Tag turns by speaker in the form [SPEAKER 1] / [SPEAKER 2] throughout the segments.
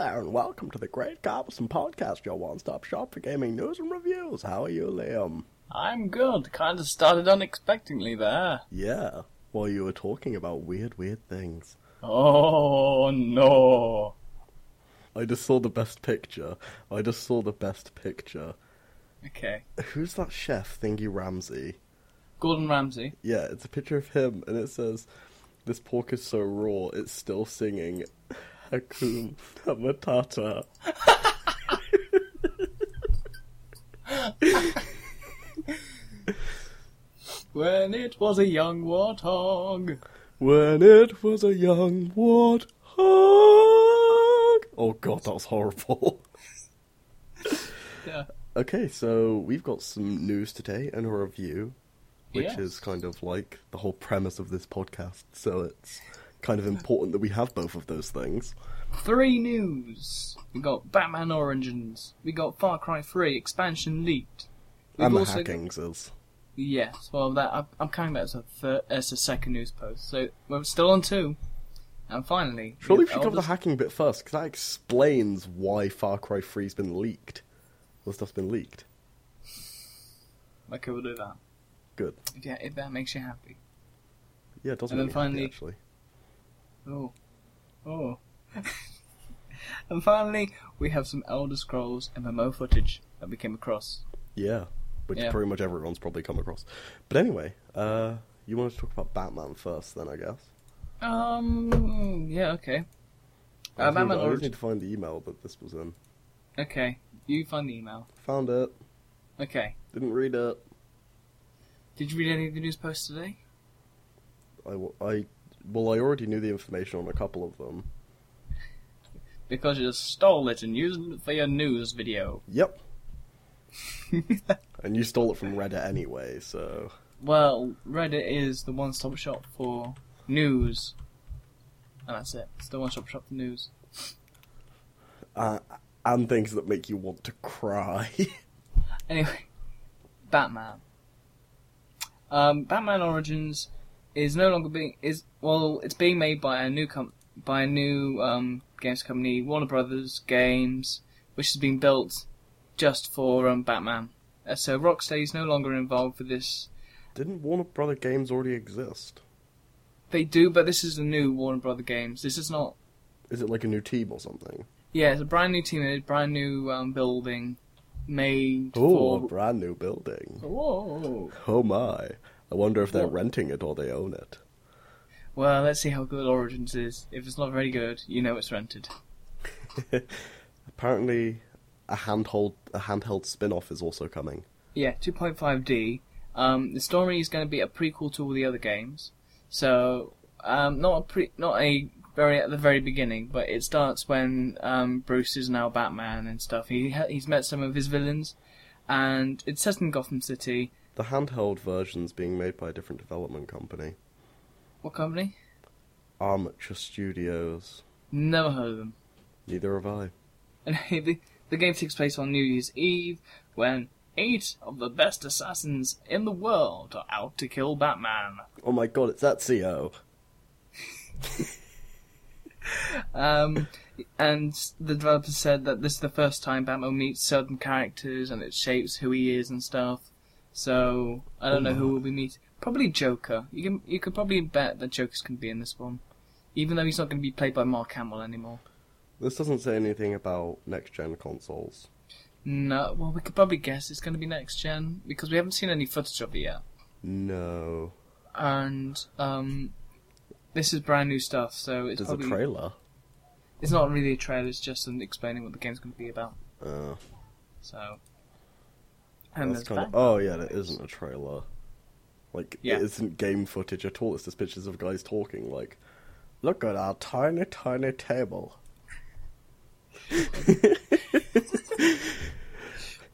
[SPEAKER 1] there, and welcome to the Great Garbison Podcast, your one-stop shop for gaming news and reviews. How are you, Liam?
[SPEAKER 2] I'm good. Kind of started unexpectedly there.
[SPEAKER 1] Yeah, while you were talking about weird, weird things.
[SPEAKER 2] Oh no.
[SPEAKER 1] I just saw the best picture. I just saw the best picture.
[SPEAKER 2] Okay.
[SPEAKER 1] Who's that chef, Thingy Ramsey?
[SPEAKER 2] Gordon Ramsay.
[SPEAKER 1] Yeah, it's a picture of him, and it says, "This pork is so raw, it's still singing." Hakuna Matata.
[SPEAKER 2] When it was a young warthog.
[SPEAKER 1] When it was a young warthog. Oh god, that was horrible.
[SPEAKER 2] Yeah.
[SPEAKER 1] Okay, so we've got some news today and a review, which
[SPEAKER 2] Yes.
[SPEAKER 1] is kind of like the whole premise of this podcast. So it's kind of important that we have both of those things.
[SPEAKER 2] Three news. We got Batman Origins. We got Far Cry 3 expansion leaked. We've
[SPEAKER 1] and the
[SPEAKER 2] also
[SPEAKER 1] hackings is.
[SPEAKER 2] Yes, well, that I'm, I'm counting that as a third, as a second news post. So we're still on two. And finally,
[SPEAKER 1] Surely we should cover the hacking bit first, because that explains why Far Cry 3's been leaked. The stuff's been leaked.
[SPEAKER 2] Okay, we'll do that.
[SPEAKER 1] Good.
[SPEAKER 2] If, yeah, if that makes you happy.
[SPEAKER 1] Yeah, it doesn't
[SPEAKER 2] And then
[SPEAKER 1] me happy,
[SPEAKER 2] finally-
[SPEAKER 1] actually.
[SPEAKER 2] Oh. Oh. and finally, we have some Elder Scrolls MMO footage that we came across.
[SPEAKER 1] Yeah, which
[SPEAKER 2] Yeah.
[SPEAKER 1] pretty much everyone's probably come across. But anyway, uh, you want to talk about Batman first, then I guess.
[SPEAKER 2] Um, yeah, okay.
[SPEAKER 1] I
[SPEAKER 2] Uh,
[SPEAKER 1] just need-
[SPEAKER 2] Batman
[SPEAKER 1] I just need to find the email that this was in.
[SPEAKER 2] Okay, you find the email.
[SPEAKER 1] Found it.
[SPEAKER 2] Okay.
[SPEAKER 1] Didn't read it.
[SPEAKER 2] Did you read any of the news posts today?
[SPEAKER 1] I, w- I- well, I already knew the information on a couple of them.
[SPEAKER 2] Because you just stole it and used it for your news video.
[SPEAKER 1] Yep. and you stole it from Reddit anyway, so
[SPEAKER 2] Well, Reddit is the one-stop shop for news. And that's it. It's the one-stop shop for news.
[SPEAKER 1] uh, and things that make you want to cry.
[SPEAKER 2] Anyway, Batman. Um, Batman Origins is no longer being is well, it's being made by a new com- by a new um, games company, Warner Brothers Games, which has been built just for um, Batman. Uh, so Rocksteady is no longer involved with this.
[SPEAKER 1] Didn't Warner Brother Games already exist?
[SPEAKER 2] They do, but this is the new Warner Brother Games. This is not.
[SPEAKER 1] Is it like a new team or something?
[SPEAKER 2] Yeah, it's a brand new team, a brand new um, building made
[SPEAKER 1] Oh, a
[SPEAKER 2] for.
[SPEAKER 1] brand new building. Oh my. I wonder if they're
[SPEAKER 2] Well-
[SPEAKER 1] renting it or they own it.
[SPEAKER 2] Well, let's see how good Origins is. If it's not very good, you know it's rented.
[SPEAKER 1] Apparently, a handheld a handheld spin-off is also coming.
[SPEAKER 2] Yeah, 2.5D. Um, the story is going to be a prequel to all the other games. So, um, not a pre- not a very at the very beginning, but it starts when um, Bruce is now Batman and stuff. He ha- he's met some of his villains, and it's set in Gotham City.
[SPEAKER 1] The handheld version's being made by a different development company.
[SPEAKER 2] What company?
[SPEAKER 1] Armature Studios.
[SPEAKER 2] Never heard of them.
[SPEAKER 1] Neither have I.
[SPEAKER 2] And the, the game takes place on New Year's Eve when eight of the best assassins in the world are out to kill Batman.
[SPEAKER 1] Oh my god, it's that CO.
[SPEAKER 2] Um, and the developer said that this is the first time Batman meets certain characters and it shapes who he is and stuff. So I don't know who will be meet. Probably Joker. You can you could probably bet that Joker's going to be in this one, even though he's not going to be played by Mark Hamill anymore.
[SPEAKER 1] This doesn't say anything about next gen consoles.
[SPEAKER 2] No, well we could probably guess it's going to be next gen because we haven't seen any footage of it yet.
[SPEAKER 1] No.
[SPEAKER 2] And um, this is brand new stuff, so it's
[SPEAKER 1] There's
[SPEAKER 2] probably
[SPEAKER 1] a trailer.
[SPEAKER 2] it's not really a trailer. It's just an explaining what the game's going to be about.
[SPEAKER 1] Uh,
[SPEAKER 2] So. And
[SPEAKER 1] that's kind of. Oh yeah, that isn't a trailer. Like
[SPEAKER 2] Yeah.
[SPEAKER 1] it isn't game footage at all. It's just pictures of guys talking. Like, look at our tiny, tiny table.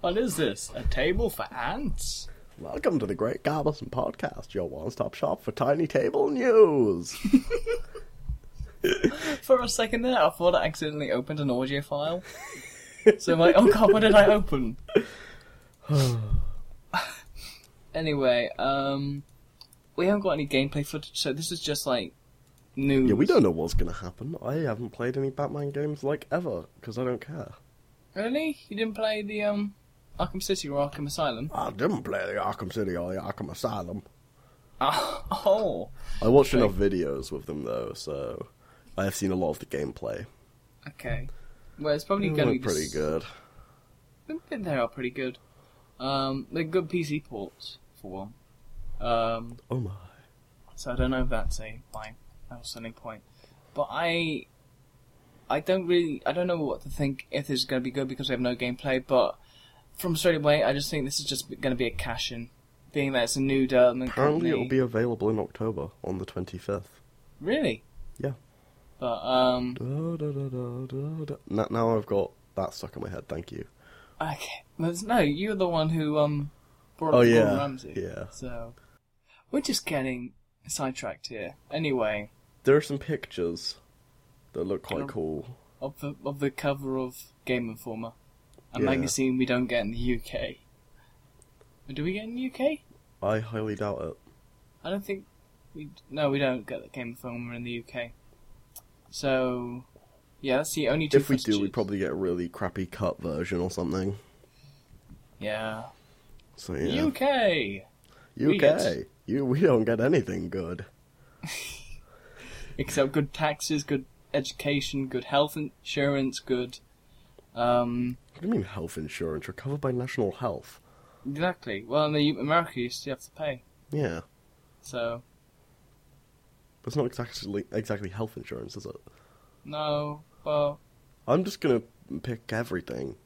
[SPEAKER 2] What is this? A table for ants?
[SPEAKER 1] Welcome to the Great Garbison Podcast, your one-stop shop for tiny table news.
[SPEAKER 2] For a second there, I thought I accidentally opened an audio file. so I'm like, oh god, what did I open? anyway, um, we haven't got any gameplay footage, so this is just like news.
[SPEAKER 1] Yeah, we don't know what's gonna happen. I haven't played any Batman games like ever because I don't care.
[SPEAKER 2] Really? You didn't play the um Arkham City or Arkham Asylum?
[SPEAKER 1] I didn't play the Arkham City or the Arkham Asylum.
[SPEAKER 2] Oh,
[SPEAKER 1] I watched
[SPEAKER 2] Okay.
[SPEAKER 1] enough videos with them though, so I have seen a lot of the gameplay.
[SPEAKER 2] okay. Well, it's probably going to be
[SPEAKER 1] pretty
[SPEAKER 2] s-
[SPEAKER 1] good.
[SPEAKER 2] They are pretty good. Um, they're good PC ports for one. Um,
[SPEAKER 1] Oh my!
[SPEAKER 2] so I don't know if that's a or selling point, but I, I don't really, I don't know what to think if this is going to be good because we have no gameplay. But from straight away, I just think this is just going to be a cash in, being that it's a new development.
[SPEAKER 1] Apparently,
[SPEAKER 2] company.
[SPEAKER 1] it'll be available in October on the twenty fifth.
[SPEAKER 2] really.
[SPEAKER 1] Yeah.
[SPEAKER 2] But um,
[SPEAKER 1] Da, da, da, da, da, da. Now, now I've got that stuck in my head. Thank you.
[SPEAKER 2] Okay. No, you're the one who um brought
[SPEAKER 1] Oh
[SPEAKER 2] up
[SPEAKER 1] yeah,
[SPEAKER 2] Gordon Ramsay.
[SPEAKER 1] yeah.
[SPEAKER 2] So we're just getting sidetracked here. Anyway,
[SPEAKER 1] There are some pictures that look quite cool.
[SPEAKER 2] of the of the cover of Game Informer, a
[SPEAKER 1] Yeah.
[SPEAKER 2] magazine we don't get in the UK. Do we get in the UK?
[SPEAKER 1] I highly doubt it.
[SPEAKER 2] I don't think we. No, we don't get the Game Informer in the UK. So, yeah, that's the only two.
[SPEAKER 1] If we do, we probably get a really crappy cut version or something.
[SPEAKER 2] Yeah.
[SPEAKER 1] So yeah,
[SPEAKER 2] UK, we
[SPEAKER 1] UK,
[SPEAKER 2] get-
[SPEAKER 1] you we don't get anything good.
[SPEAKER 2] except good taxes, good education, good health insurance, good. Um,
[SPEAKER 1] What do you mean health insurance? You're covered by National Health.
[SPEAKER 2] exactly. Well, in the America, you still have to pay.
[SPEAKER 1] Yeah,
[SPEAKER 2] So
[SPEAKER 1] but it's not exactly exactly health insurance, is it?
[SPEAKER 2] No. Well,
[SPEAKER 1] I'm just gonna pick everything,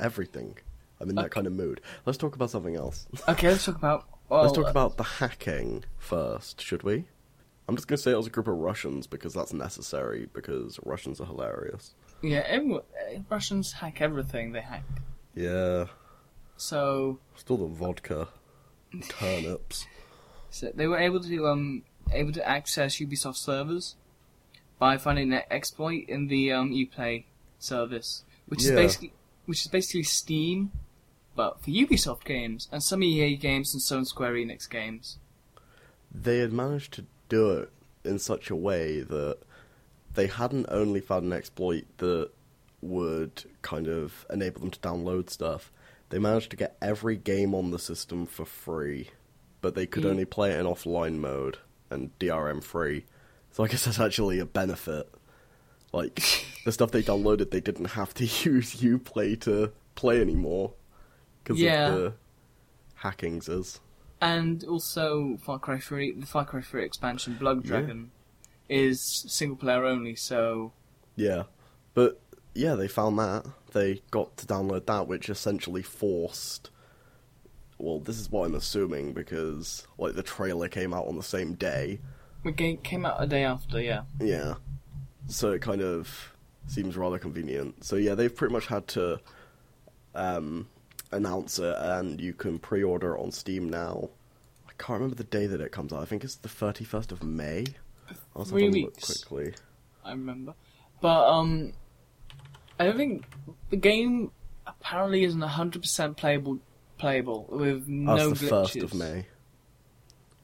[SPEAKER 1] everything. I'm in that
[SPEAKER 2] Okay.
[SPEAKER 1] kind of mood. Let's talk about something else.
[SPEAKER 2] okay. Let's talk about. Well,
[SPEAKER 1] Let's talk about the hacking first, should we? I'm just gonna say it was a group of Russians because that's necessary because Russians are hilarious.
[SPEAKER 2] Yeah, everyone, eh, Russians hack everything they hack.
[SPEAKER 1] Yeah,
[SPEAKER 2] So,
[SPEAKER 1] still the vodka, turnips.
[SPEAKER 2] so they were able to um able to access Ubisoft servers by finding an exploit in the um Uplay service, which is basically which is basically Steam, but for Ubisoft games and some EA games and some Square Enix games.
[SPEAKER 1] They had managed to do it in such a way that they hadn't only found an exploit that would kind of enable them to download stuff. They managed to get every game on the system for free, but they could
[SPEAKER 2] Mm.
[SPEAKER 1] only play it in offline mode and DRM free. So I guess that's actually a benefit. Like the stuff they downloaded, they didn't have to use UPlay to play anymore because
[SPEAKER 2] Yeah.
[SPEAKER 1] of the hackings. Is
[SPEAKER 2] And also Far Cry 3, the Far Cry 3 expansion, Blood
[SPEAKER 1] Yeah.
[SPEAKER 2] Dragon, is single player only, so
[SPEAKER 1] Yeah. But yeah, they found that. They got to download that, which essentially forced. Well, this is what I'm assuming because like the trailer came out on the same day.
[SPEAKER 2] The game came out a day after, yeah.
[SPEAKER 1] Yeah. So it kind of seems rather convenient. So yeah, they've pretty much had to um, announce it, and you can pre-order it on Steam now. I can't remember the day that it comes out. I think it's the 31st of May. I'll
[SPEAKER 2] Three
[SPEAKER 1] have a look
[SPEAKER 2] weeks.
[SPEAKER 1] quickly.
[SPEAKER 2] I remember. But um, I don't think the game apparently isn't hundred percent playable. Playable with no
[SPEAKER 1] That's the
[SPEAKER 2] glitches.
[SPEAKER 1] first of May.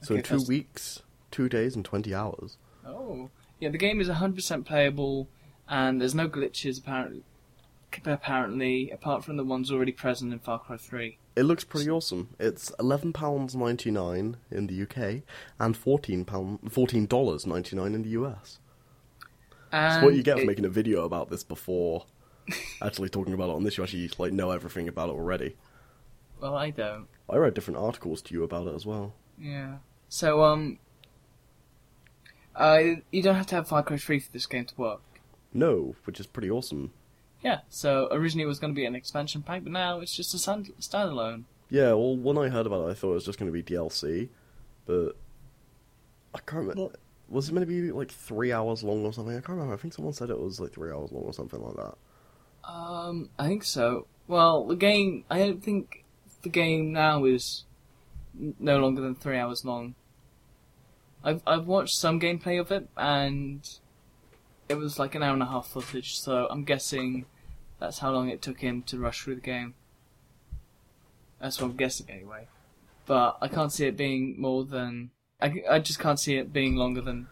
[SPEAKER 1] So in
[SPEAKER 2] Okay,
[SPEAKER 1] two
[SPEAKER 2] first-
[SPEAKER 1] weeks, two days, and twenty hours.
[SPEAKER 2] Oh, yeah. The game is hundred percent playable, and there's no glitches apparently. Apparently, apart from the ones already present in Far Cry Three.
[SPEAKER 1] It looks pretty awesome. It's eleven pounds ninety nine in the UK and fourteen pound fourteen dollars ninety nine in the US.
[SPEAKER 2] And
[SPEAKER 1] It's what you get for
[SPEAKER 2] it-
[SPEAKER 1] making a video about this before actually talking about it on this. You actually like know everything about it already.
[SPEAKER 2] Well, I don't.
[SPEAKER 1] I read different articles to you about it as well.
[SPEAKER 2] Yeah. So um, uh, you don't have to have Far Cry Three for this game to work.
[SPEAKER 1] No, which is pretty awesome.
[SPEAKER 2] Yeah, so originally it was going to be an expansion pack, but now it's just a stand- standalone.
[SPEAKER 1] Yeah, well, when I heard about it, I thought it was just going to be DLC, but I can't remember.
[SPEAKER 2] Well-
[SPEAKER 1] was it meant to be like three hours long or something? I can't remember. I think someone said it was like three hours long or something like that.
[SPEAKER 2] Um, I think so. Well, the game, I don't think the game now is no longer than three hours long. I've I've watched some gameplay of it, and it was like an hour and a half footage. So I'm guessing that's how long it took him to rush through the game. That's what I'm guessing anyway. But I can't see it being more than I, I just can't see it being longer than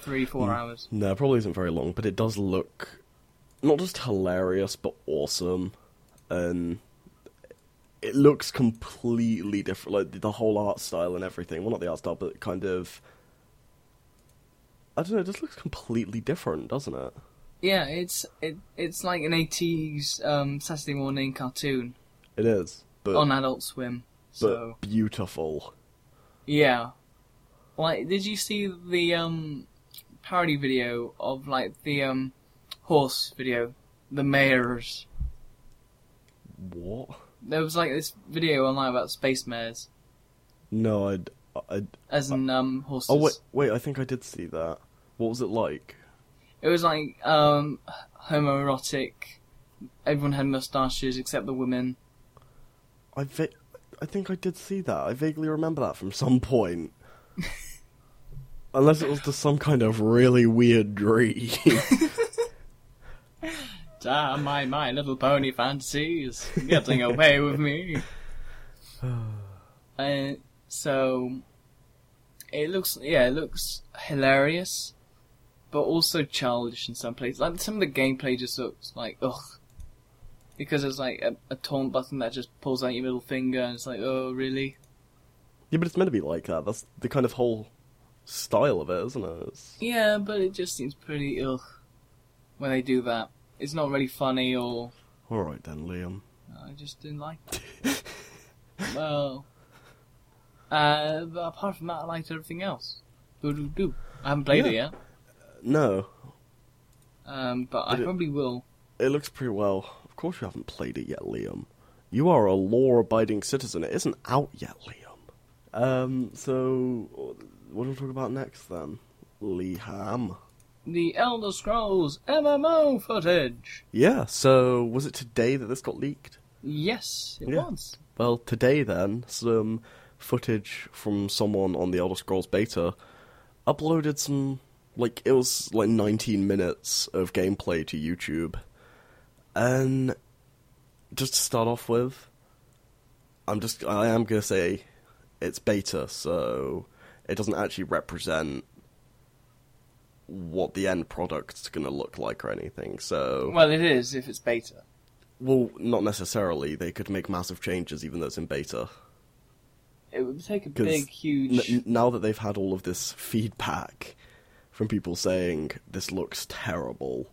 [SPEAKER 2] three, four hours.
[SPEAKER 1] No, it probably isn't very long, but it does look not just hilarious but awesome, and it looks completely different. Like the whole art style and everything. Well, not the art style, but kind of. I don't know. It just looks completely different, doesn't it?
[SPEAKER 2] Yeah, it's it, it's like an eighties um, Saturday morning cartoon
[SPEAKER 1] It is, but
[SPEAKER 2] on Adult Swim.
[SPEAKER 1] but
[SPEAKER 2] So
[SPEAKER 1] beautiful.
[SPEAKER 2] yeah, like did you see the um parody video of like the um horse video, the mares?
[SPEAKER 1] What?
[SPEAKER 2] There was like this video online about space mares,
[SPEAKER 1] No, I'd. I'd
[SPEAKER 2] as in um horses.
[SPEAKER 1] oh wait, wait. I think I did see that. What was it like?
[SPEAKER 2] It was like um homoerotic. Everyone had mustaches except the women.
[SPEAKER 1] I va- I think I did see that. I vaguely remember that from some point. Unless it was just some kind of really weird dream.
[SPEAKER 2] Damn, my my little pony fantasies getting away with me. Uh, so it looks yeah, it looks hilarious, but also childish in some places. Like some of the gameplay just looks like ugh, because there's like a, a taunt button that just pulls out your middle finger, and it's like oh really?
[SPEAKER 1] yeah, but it's meant to be like that. That's the kind of whole style of it, isn't it? It's-
[SPEAKER 2] Yeah, but it just seems pretty ugh when they do that. It's not really funny or
[SPEAKER 1] All right then, Liam.
[SPEAKER 2] I just didn't like it. well, uh, but apart from that, I liked everything else. Do do do. I haven't played it yet,
[SPEAKER 1] No,
[SPEAKER 2] um, but I
[SPEAKER 1] Did it-
[SPEAKER 2] probably will.
[SPEAKER 1] it looks pretty well. Of course, you haven't played it yet, Liam. You are a law-abiding citizen. It isn't out yet, Liam. Um. So, what do we talk about next then, Liam?
[SPEAKER 2] The Elder Scrolls MMO footage.
[SPEAKER 1] Yeah. So, was it today that this got leaked?
[SPEAKER 2] Yes, it
[SPEAKER 1] Yeah.
[SPEAKER 2] was.
[SPEAKER 1] Well, today then, some footage from someone on the Elder Scrolls beta uploaded some, like, it was like 19 minutes of gameplay to YouTube. And just to start off with, I'm just, I am gonna say it's beta, so it doesn't actually represent what the end product's gonna look like or anything, so.
[SPEAKER 2] Well, it is if it's beta.
[SPEAKER 1] Well, not necessarily. They could make massive changes even though it's in beta.
[SPEAKER 2] It would take a big, huge.
[SPEAKER 1] N- now that they've had all of this feedback from people saying this looks terrible,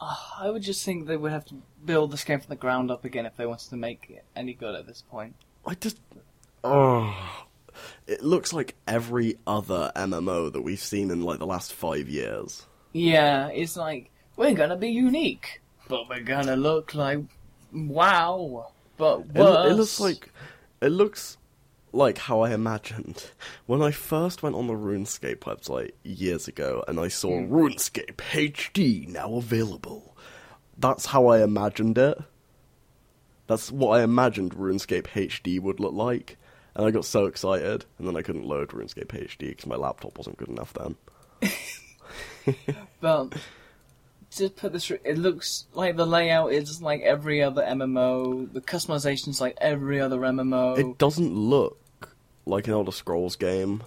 [SPEAKER 2] Ah, I would just think they would have to build this game from the ground up again if they wanted to make it any good at this point.
[SPEAKER 1] I just oh, it looks like every other MMO that we've seen in like the last five years.
[SPEAKER 2] Yeah, it's like we're gonna be unique, but we're gonna look like wow, but
[SPEAKER 1] It,
[SPEAKER 2] worse.
[SPEAKER 1] it looks like it looks like how I imagined when I first went on the RuneScape website years ago and I saw
[SPEAKER 2] Mm.
[SPEAKER 1] RuneScape HD now available. That's how I imagined it. That's what I imagined RuneScape HD would look like. And I got so excited, and then I couldn't load RuneScape HD because my laptop wasn't good enough then.
[SPEAKER 2] But to put this, it looks like the layout is like every other MMO. The customization's like every other MMO.
[SPEAKER 1] It doesn't look like an Elder Scrolls game.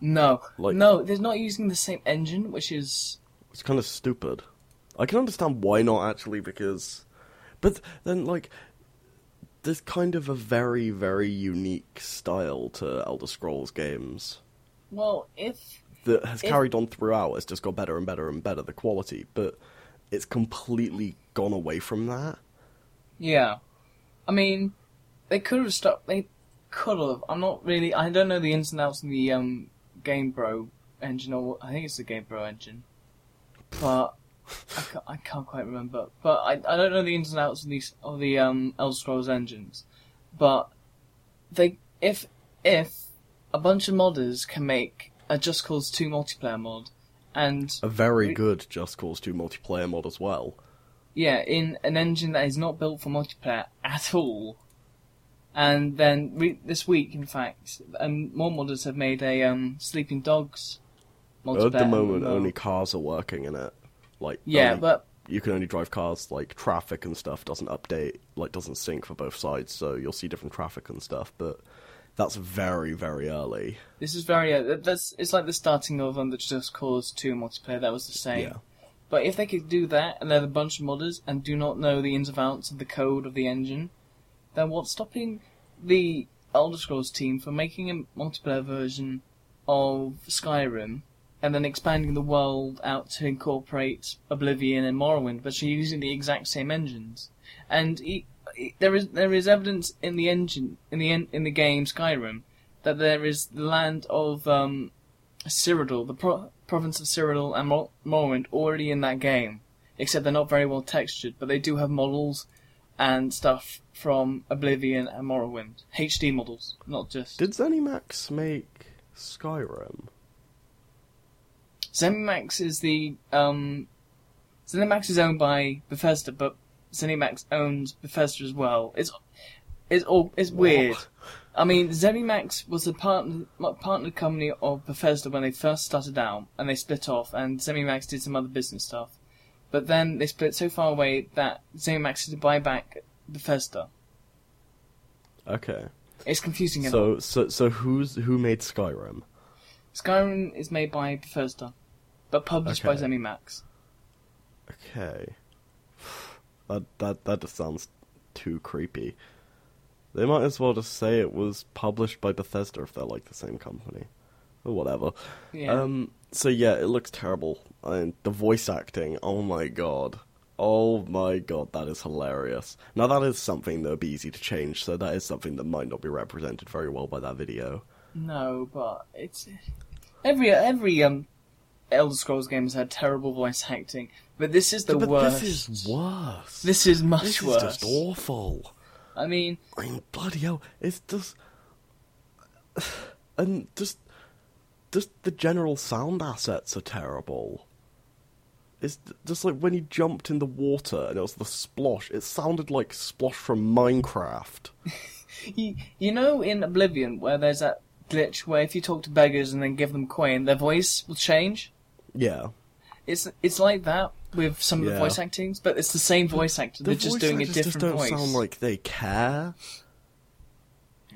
[SPEAKER 2] no,
[SPEAKER 1] like-
[SPEAKER 2] no, they're not using the same engine, which is
[SPEAKER 1] It's kind of stupid. I can understand why not actually, because, but then like, there's kind of a very very unique style to Elder Scrolls games
[SPEAKER 2] well, if
[SPEAKER 1] that has
[SPEAKER 2] If-
[SPEAKER 1] carried on throughout. It's just got better and better and better the quality, but it's completely gone away from that.
[SPEAKER 2] yeah, I mean, they could have stopped. They could have. I'm not really. I don't know the ins and outs of the um Gamebryo engine, or I think it's the Gamebryo engine, but. I can't, I can't quite remember, but I, I don't know the ins and outs of these of the um, Elder Scrolls engines, but they if if a bunch of modders can make a Just Cause Two multiplayer mod, and
[SPEAKER 1] A very
[SPEAKER 2] Re-
[SPEAKER 1] good Just Cause 2 multiplayer mod as well.
[SPEAKER 2] yeah, in an engine that is not built for multiplayer at all, and then re- this week, in fact, um, more modders have made a um, Sleeping Dogs multiplayer.
[SPEAKER 1] At the moment, only cars are working in it. Like
[SPEAKER 2] yeah,
[SPEAKER 1] only-
[SPEAKER 2] but
[SPEAKER 1] you can only drive cars like traffic and stuff doesn't update like doesn't sync for both sides so you'll see different traffic and stuff but That's very, very early.
[SPEAKER 2] This is very. Uh, that's it's like the starting of um, the Just Cause Two multiplayer. That was the same.
[SPEAKER 1] Yeah.
[SPEAKER 2] But if they could do that, and they're a bunch of modders and do not know the ins and outs of the code of the engine, then what's stopping the Elder Scrolls team from making a multiplayer version of Skyrim and then expanding the world out to incorporate Oblivion and Morrowind, but you're using the exact same engines? And there is there is evidence in the engine in the in the game Skyrim that there is the land of um, Cyrodiil, the pro- province of Cyrodiil and Mor- Morrowind already in that game, except they're not very well textured, but they do have models and stuff from Oblivion and Morrowind. HD models, not just.
[SPEAKER 1] Did ZeniMax make Skyrim?
[SPEAKER 2] ZeniMax is the um, ZeniMax is owned by Bethesda, but ZeniMax owns Bethesda as well. It's it's all it's weird. I mean, ZeniMax was a partner partner company of Bethesda when they first started out, and they split off, and ZeniMax did some other business stuff. But then they split so far away that ZeniMax had to buy back Bethesda.
[SPEAKER 1] Okay.
[SPEAKER 2] It's confusing.
[SPEAKER 1] So, so, so who's who made Skyrim?
[SPEAKER 2] Skyrim is made by Bethesda, but published by
[SPEAKER 1] Okay.
[SPEAKER 2] ZeniMax.
[SPEAKER 1] Okay. That that that just sounds too creepy. They might as well just say it was published by Bethesda if they're like the same company. Or whatever.
[SPEAKER 2] Yeah.
[SPEAKER 1] Um so yeah, it looks terrible. And the voice acting, oh my god. Oh my god, that is hilarious. Now that is something that would be easy to change, so that is something that might not be represented very well by that video.
[SPEAKER 2] No, but it's every every um Elder Scrolls game has had terrible voice acting, but this is the
[SPEAKER 1] but
[SPEAKER 2] worst.
[SPEAKER 1] this is worse.
[SPEAKER 2] This is much
[SPEAKER 1] This is
[SPEAKER 2] worse.
[SPEAKER 1] just awful.
[SPEAKER 2] I mean,
[SPEAKER 1] I mean, bloody hell, it's just, and just, just the general sound assets are terrible. It's just like when he jumped in the water and it was the splosh. It sounded like splosh from Minecraft.
[SPEAKER 2] you, you know in Oblivion where there's that glitch where if you talk to beggars and then give them coin, their voice will change.
[SPEAKER 1] Yeah,
[SPEAKER 2] It's it's like that with some of the voice actings, but it's the same voice actor.
[SPEAKER 1] the
[SPEAKER 2] They're just doing a different
[SPEAKER 1] just don't
[SPEAKER 2] voice.
[SPEAKER 1] sound like they care.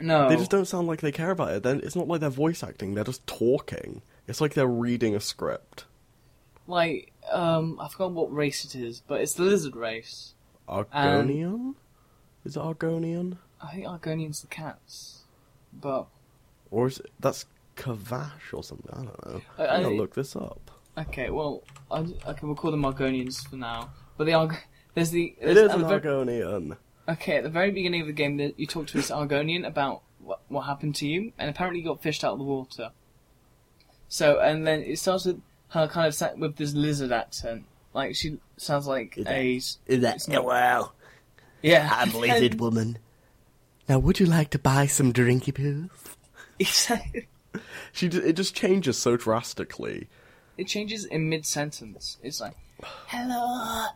[SPEAKER 2] No,
[SPEAKER 1] They just don't sound like they care about it. Then it's not like they're voice acting; they're just talking. It's like they're reading a script.
[SPEAKER 2] like um I forgot what race it is, but it's the lizard race.
[SPEAKER 1] Argonian? is it Argonian?
[SPEAKER 2] I think Argonian's the cats, but
[SPEAKER 1] Or is it, that's Kavash or something? I don't know.
[SPEAKER 2] I-
[SPEAKER 1] I'm gonna look this up.
[SPEAKER 2] okay, well I, okay we'll call them Argonians for now. But the Arg- there's the
[SPEAKER 1] It
[SPEAKER 2] there's-
[SPEAKER 1] is
[SPEAKER 2] at
[SPEAKER 1] an Argonian.
[SPEAKER 2] Okay, at the very beginning of the game, you talk to this Argonian about what, what happened to you, and apparently you got fished out of the water. So, and then it starts with her kind of sat with this lizard accent, like she sounds like
[SPEAKER 1] Is
[SPEAKER 2] a
[SPEAKER 1] Is that
[SPEAKER 2] It's not-
[SPEAKER 1] well?
[SPEAKER 2] yeah.
[SPEAKER 1] I'm lizard
[SPEAKER 2] And
[SPEAKER 1] woman. Now, would you like to buy some drinky poos?
[SPEAKER 2] it's-
[SPEAKER 1] She it just changes so drastically.
[SPEAKER 2] it changes in mid sentence. It's like, "Hello,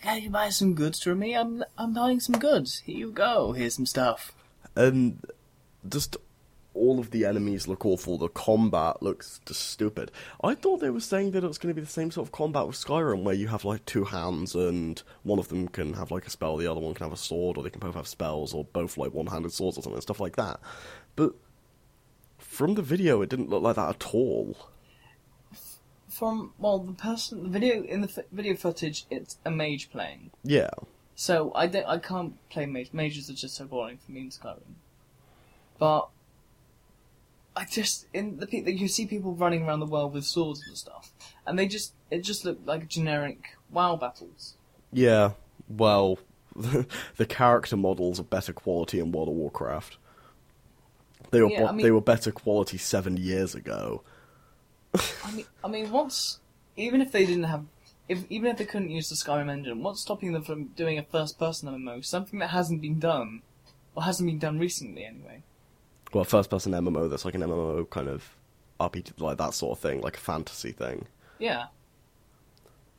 [SPEAKER 2] can you buy some goods for me? I'm I'm buying some goods. Here you go. Here's some stuff."
[SPEAKER 1] and just all of the enemies look awful. The combat looks just stupid. I thought they were saying that it was going to be the same sort of combat with Skyrim, where you have like two hands and one of them can have like a spell, the other one can have a sword, or they can both have spells, or both like one-handed swords or something, stuff like that. But from the video, it didn't look like that at all.
[SPEAKER 2] From well, the person, the video in the f- video footage, it's a mage playing.
[SPEAKER 1] Yeah,
[SPEAKER 2] So I don't, I can't play mage. Mages are just so boring for me in Skyrim. But I just in the pe- you see people running around the world with swords and stuff, and they just it just looked like generic WoW battles.
[SPEAKER 1] yeah. Well, the character models are better quality in World of Warcraft. They were
[SPEAKER 2] Yeah,
[SPEAKER 1] bo-
[SPEAKER 2] I mean-
[SPEAKER 1] they were better quality seven years ago.
[SPEAKER 2] I mean, I mean, what's even if they didn't have, if even if they couldn't use the Skyrim engine, what's stopping them from doing a first-person MMO? Something that hasn't been done, or hasn't been done recently, anyway.
[SPEAKER 1] well, first person MMO that's like an MMO kind of RPG, like that sort of thing, like a fantasy thing.
[SPEAKER 2] Yeah,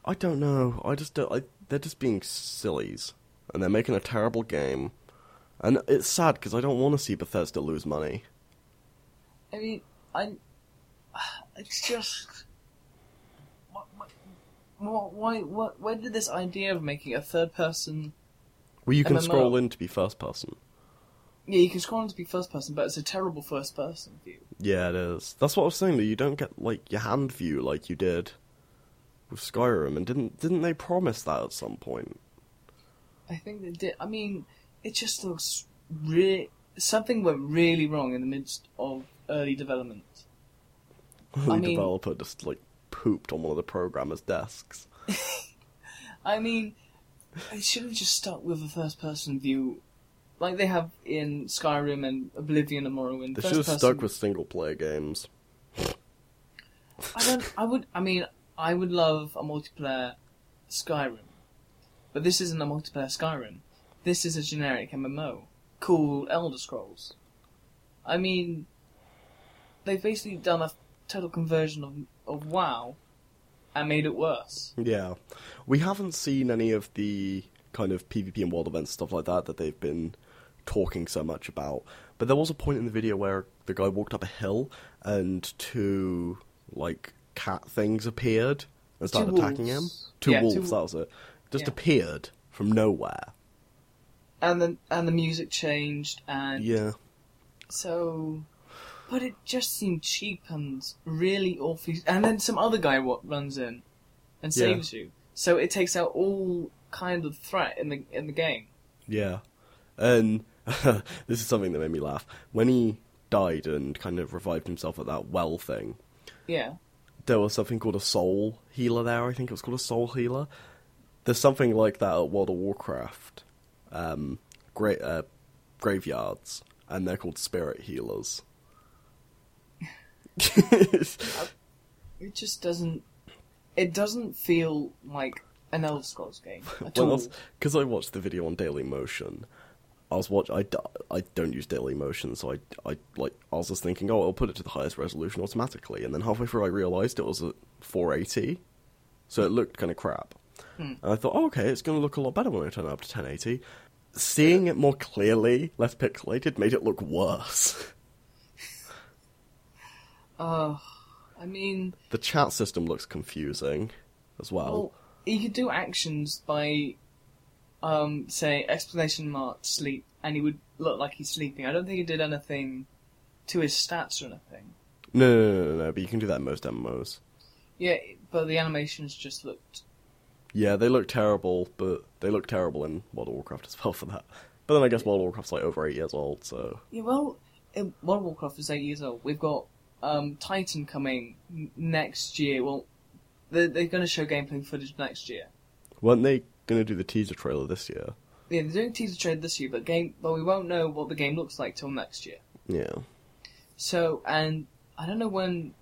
[SPEAKER 1] I don't know. I just don't. I, they're just being sillies, and they're making a terrible game. And it's sad because I don't want to see Bethesda lose money.
[SPEAKER 2] I mean, I. It's just. What, what, what, why? What? Where did this idea of making a third-person?
[SPEAKER 1] Well, you can
[SPEAKER 2] MMO.
[SPEAKER 1] scroll in to be first person.
[SPEAKER 2] Yeah, you can scroll in to be first person, but it's a terrible first person view.
[SPEAKER 1] Yeah, it is. That's what I was saying. That you don't get like your hand view like you did with Skyrim, and didn't didn't they promise that at some point?
[SPEAKER 2] I think they did. I mean, it just looks re- something went really wrong in the midst of early development.
[SPEAKER 1] The
[SPEAKER 2] I mean-
[SPEAKER 1] developer just like pooped on one of the programmers' desks.
[SPEAKER 2] I mean, they should have just stuck with a first person view, like they have in Skyrim and Oblivion and Morrowind.
[SPEAKER 1] They should have
[SPEAKER 2] person-
[SPEAKER 1] stuck with single player games.
[SPEAKER 2] I don't. I would. I mean, I would love a multiplayer Skyrim, but this isn't a multiplayer Skyrim. This is a generic MMO. Cool Elder Scrolls. I mean, they've basically done a total conversion of of WoW and made it worse.
[SPEAKER 1] Yeah, we haven't seen any of the kind of PvP and world events stuff like that that they've been talking so much about. But there was a point in the video where the guy walked up a hill and two like cat things appeared and started attacking him. Two
[SPEAKER 2] Yeah, two
[SPEAKER 1] wolves,
[SPEAKER 2] wo-
[SPEAKER 1] that was it. Just
[SPEAKER 2] yeah.
[SPEAKER 1] appeared from nowhere.
[SPEAKER 2] And then and the music changed and
[SPEAKER 1] Yeah.
[SPEAKER 2] So, but it just seemed cheap and really awfully. And then some other guy what runs in and
[SPEAKER 1] Yeah.
[SPEAKER 2] saves you. So it takes out all kind of threat in the in the game.
[SPEAKER 1] Yeah. And this is something that made me laugh. When he died and kind of revived himself at that well thing,
[SPEAKER 2] Yeah,
[SPEAKER 1] there was something called a soul healer there. I think it was called a soul healer. There's something like that at World of Warcraft, um, great uh, graveyards, and they're called spirit healers.
[SPEAKER 2] it just doesn't. It doesn't feel like an Elder Scrolls game at
[SPEAKER 1] Well,
[SPEAKER 2] all.
[SPEAKER 1] because I watched the video on Daily Motion. I was watch. I, I don't use Daily Motion, so I I like I was just thinking, oh, I'll put it to the highest resolution automatically, and then halfway through I realised it was at 480, so it looked kind of crap.
[SPEAKER 2] Hmm.
[SPEAKER 1] And I thought, oh, okay, it's going to look a lot better when I turn it up to 1080. Seeing it more clearly, less pixelated, made it look worse.
[SPEAKER 2] Uh, I mean,
[SPEAKER 1] the chat system looks confusing as well.
[SPEAKER 2] well, you could do actions by, um, say explanation mark sleep, and he would look like he's sleeping. I don't think he did anything to his stats or anything.
[SPEAKER 1] no, no, no, no, no, but you can do that in most MMOs.
[SPEAKER 2] Yeah, but the animations just looked.
[SPEAKER 1] Yeah, they look terrible, but they look terrible in World of Warcraft as well for that. But then I guess World of Warcraft's like over eight years old, so
[SPEAKER 2] Yeah, well, World of Warcraft is eight years old. We've got um, Titan coming n- next year. Well, they're, they're going to show gameplay footage next year.
[SPEAKER 1] weren't they going to do the teaser trailer this year?
[SPEAKER 2] Yeah, they're doing teaser trailer this year, but game, but we won't know what the game looks like till next year.
[SPEAKER 1] Yeah,
[SPEAKER 2] So, and I don't know when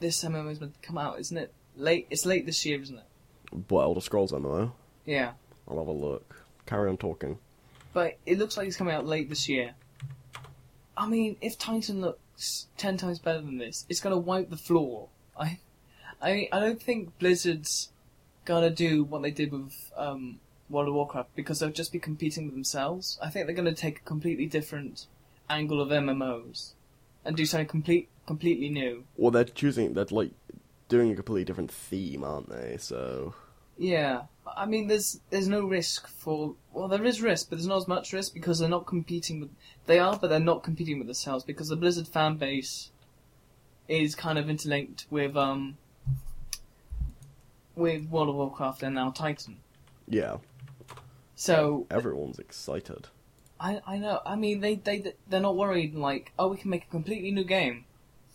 [SPEAKER 2] this MMO is meant to come out. Isn't it late? It's late this year, isn't it?
[SPEAKER 1] what Elder Scrolls MMO?
[SPEAKER 2] Yeah,
[SPEAKER 1] I'll have a look. Carry on talking.
[SPEAKER 2] but it looks like it's coming out late this year. I mean, if Titan looks ten times better than this, it's gonna wipe the floor. I, I, I don't think Blizzard's gonna do what they did with um, World of Warcraft because they'll just be competing with themselves. I think they're gonna take a completely different angle of MMOs and do something complete, completely new.
[SPEAKER 1] Well, they're choosing. They're like doing a completely different theme, aren't they? So
[SPEAKER 2] Yeah, I mean, there's there's no risk for well, there is risk, but there's not as much risk because they're not competing with. They are, but they're not competing with themselves because the Blizzard fan base is kind of interlinked with um with World of Warcraft and now Titan.
[SPEAKER 1] yeah,
[SPEAKER 2] So
[SPEAKER 1] everyone's excited.
[SPEAKER 2] I I know. I mean, they they they're not worried like oh we can make a completely new game.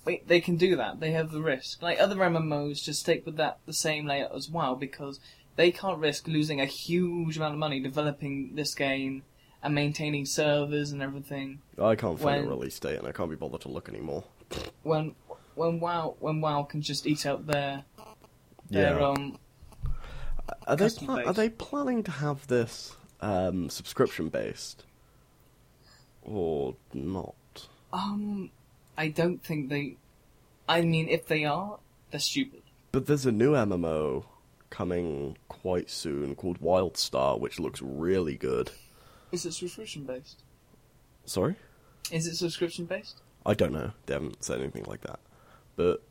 [SPEAKER 2] Wait, they can do that. They have the risk. Like other MMOs, just stick with that the same layout as well because they can't risk losing a huge amount of money developing this game and maintaining servers and everything.
[SPEAKER 1] I can't find
[SPEAKER 2] When-
[SPEAKER 1] a release date, and I can't be bothered to look anymore.
[SPEAKER 2] When when WoW when WoW can just eat up their their
[SPEAKER 1] Yeah.
[SPEAKER 2] um
[SPEAKER 1] Are they pla- are they planning to have this um, subscription based or not?
[SPEAKER 2] um I don't think they. I mean, if they are, they're stupid.
[SPEAKER 1] But there's a new MMO coming quite soon called WildStar, which looks really good.
[SPEAKER 2] Is it subscription based?
[SPEAKER 1] Sorry,
[SPEAKER 2] Is it subscription based?
[SPEAKER 1] I don't know. They haven't said anything like that, but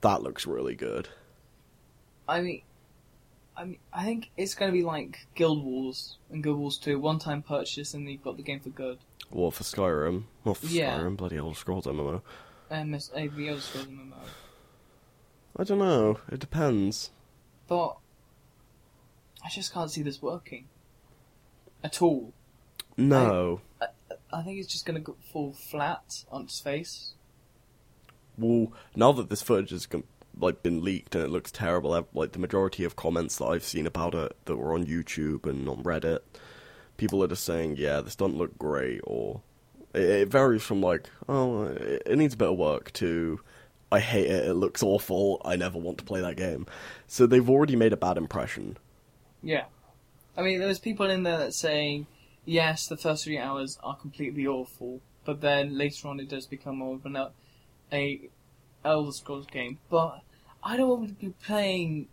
[SPEAKER 1] that looks really good.
[SPEAKER 2] I mean, I mean, I think it's going to be like Guild Wars and Guild Wars Two, one-time purchase, and you've got the game for good.
[SPEAKER 1] Well, for Skyrim, not for
[SPEAKER 2] Yeah.
[SPEAKER 1] Skyrim, bloody Elder Scrolls MMO.
[SPEAKER 2] Uh, the Elder Scrolls MMO.
[SPEAKER 1] I don't know. It depends.
[SPEAKER 2] But I just can't see this working at all.
[SPEAKER 1] No.
[SPEAKER 2] I think it's just going to fall flat on its face.
[SPEAKER 1] Well, now that this footage has like been leaked and it looks terrible, like the majority of comments that I've seen about it that were on YouTube and on Reddit, people are just saying, "Yeah, this doesn't look great," or it, it varies from like, "Oh, it, it needs a bit of work," to "I hate it. It looks awful. I never want to play that game." So they've already made a bad impression.
[SPEAKER 2] Yeah. I mean, there's people in there that saying, yes, the first three hours are completely awful, but then later on it does become more of an a Elder Scrolls game. But I don't want to be playing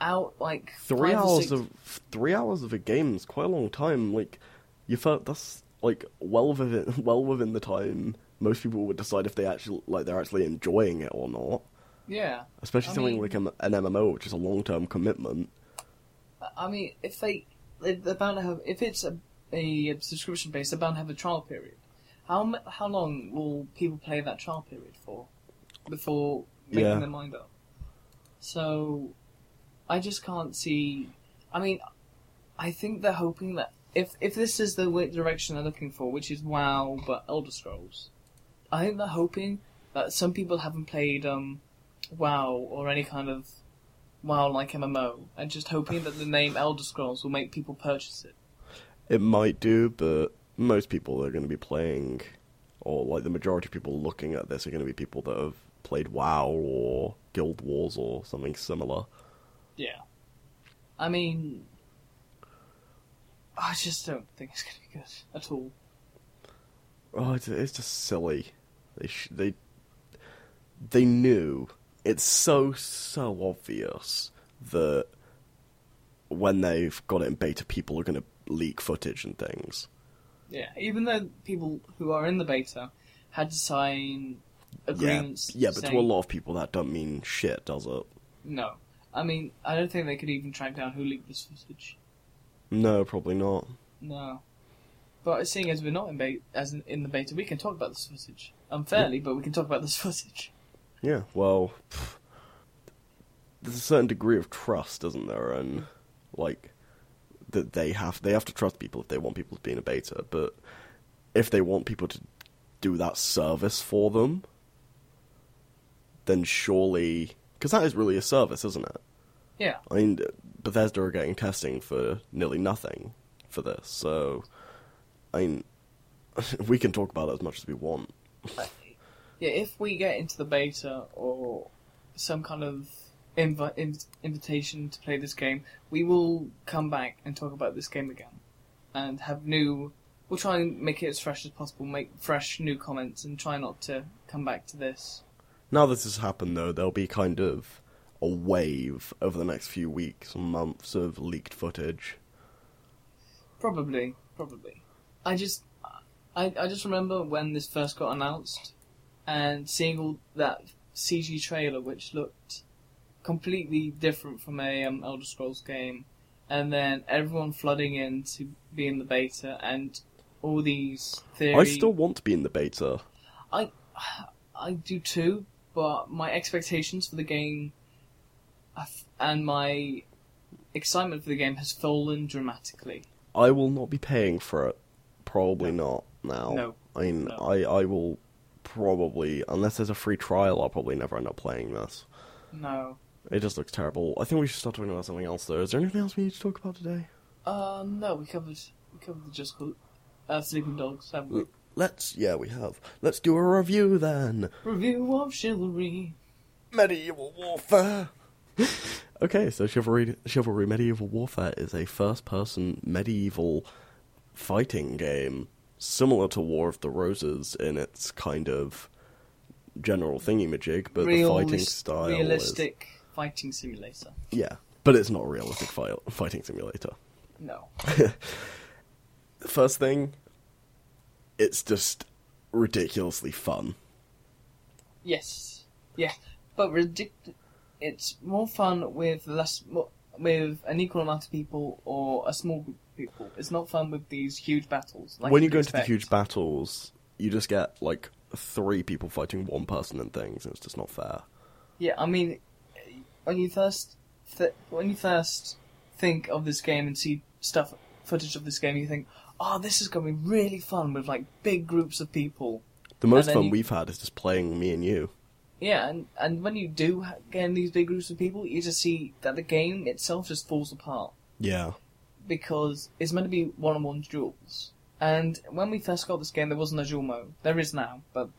[SPEAKER 2] out like
[SPEAKER 1] Three hours
[SPEAKER 2] six-
[SPEAKER 1] of three hours of a game is quite a long time. Like you felt that's like well within well within the time most people would decide if they actually like they're actually enjoying it or not.
[SPEAKER 2] Yeah.
[SPEAKER 1] Especially
[SPEAKER 2] I
[SPEAKER 1] something
[SPEAKER 2] mean-
[SPEAKER 1] like an, an MMO, which is a long term commitment.
[SPEAKER 2] I mean, if they if they're bound to have if it's a, a subscription base, they're bound to have a trial period. How how long will people play that trial period for before making
[SPEAKER 1] Yeah.
[SPEAKER 2] their mind up? So, I just can't see. I mean, I think they're hoping that if if this is the direction they're looking for, which is WoW but Elder Scrolls, I think they're hoping that some people haven't played um, WoW or any kind of WoW like MMO, and just hoping that the name Elder Scrolls will make people purchase it.
[SPEAKER 1] It might do, but most people are going to be playing, or like the majority of people looking at this are going to be people that have played WoW or Guild Wars or something similar.
[SPEAKER 2] Yeah. I mean, I just don't think it's going to be good at all.
[SPEAKER 1] Oh, it's, it's just silly. They sh- they they knew. It's so so obvious that when they've got it in beta, people are going to leak footage and things.
[SPEAKER 2] Yeah, even though people who are in the beta had to sign agreements.
[SPEAKER 1] Yeah, yeah, but to a lot of people, that doesn't mean shit, does it?
[SPEAKER 2] No. I mean, I don't think they could even track down who leaked this footage.
[SPEAKER 1] No, probably not.
[SPEAKER 2] No. But seeing as we're not in beta, as in, in the beta, we can talk about this footage unfairly, but we can talk about this footage.
[SPEAKER 1] Yeah, well, pff, there's a certain degree of trust, isn't there? And like that they have they have to trust people if they want people to be in a beta. But if they want people to do that service for them, then surely because that is really a service, isn't it?
[SPEAKER 2] Yeah.
[SPEAKER 1] I mean, Bethesda are getting testing for nearly nothing for this, so I mean, we can talk about it as much as we want.
[SPEAKER 2] Yeah, if we get into the beta or some kind of invi- inv- invitation to play this game, we will come back and talk about this game again, and have new. We'll try and make it as fresh as possible, make fresh new comments, and try not to come back to this.
[SPEAKER 1] Now that this has happened, though, there'll be kind of a wave over the next few weeks and months of leaked footage.
[SPEAKER 2] Probably, probably. I just, I, I just remember when this first got announced, and seeing all that CG trailer, which looked completely different from a um, Elder Scrolls game, and then everyone flooding in to be in the beta, and all these theories.
[SPEAKER 1] I still want to be in the beta.
[SPEAKER 2] I, I do too, but my expectations for the game, and my excitement for the game has fallen dramatically.
[SPEAKER 1] I will not be paying for it. Probably not now.
[SPEAKER 2] No.
[SPEAKER 1] I mean,
[SPEAKER 2] No.
[SPEAKER 1] I, I will probably, unless there's a free trial, I'll probably never end up playing this.
[SPEAKER 2] No.
[SPEAKER 1] It just looks terrible. I think we should start talking about something else, though. Is there anything else we need to talk about today?
[SPEAKER 2] Uh, no, we covered we covered the Just Cause, uh, Sleeping Dogs, haven't we?
[SPEAKER 1] Let's, yeah, we have. Let's do a review then.
[SPEAKER 2] Review of Chivalry.
[SPEAKER 1] Medieval Warfare. okay, so Chivalry, Chivalry Medieval Warfare is a first-person medieval fighting game similar to War of the Roses in its kind of general thingy-majig, but the fighting style
[SPEAKER 2] Realistic fighting simulator.
[SPEAKER 1] yeah, but it's not a realistic fi- fighting simulator.
[SPEAKER 2] No.
[SPEAKER 1] First thing, it's just ridiculously fun.
[SPEAKER 2] Yes. Yeah. But ridic- it's more fun with less. With an equal amount of people or a small group of people. It's not fun with these huge battles. Like
[SPEAKER 1] when you go into the huge battles, you just get like three people fighting one person and things, and it's just not fair.
[SPEAKER 2] Yeah, I mean, when you first th- when you first think of this game and see stuff footage of this game, you think, "Oh, this is going to be really fun with like big groups of people."
[SPEAKER 1] The most fun
[SPEAKER 2] you-
[SPEAKER 1] we've had is just playing me and you.
[SPEAKER 2] Yeah, and and when you do get in these big groups of people, you just see that the game itself just falls apart
[SPEAKER 1] Yeah.
[SPEAKER 2] because it's meant to be one-on-one duels. And when we first got this game, there wasn't a duel mode. There is now, but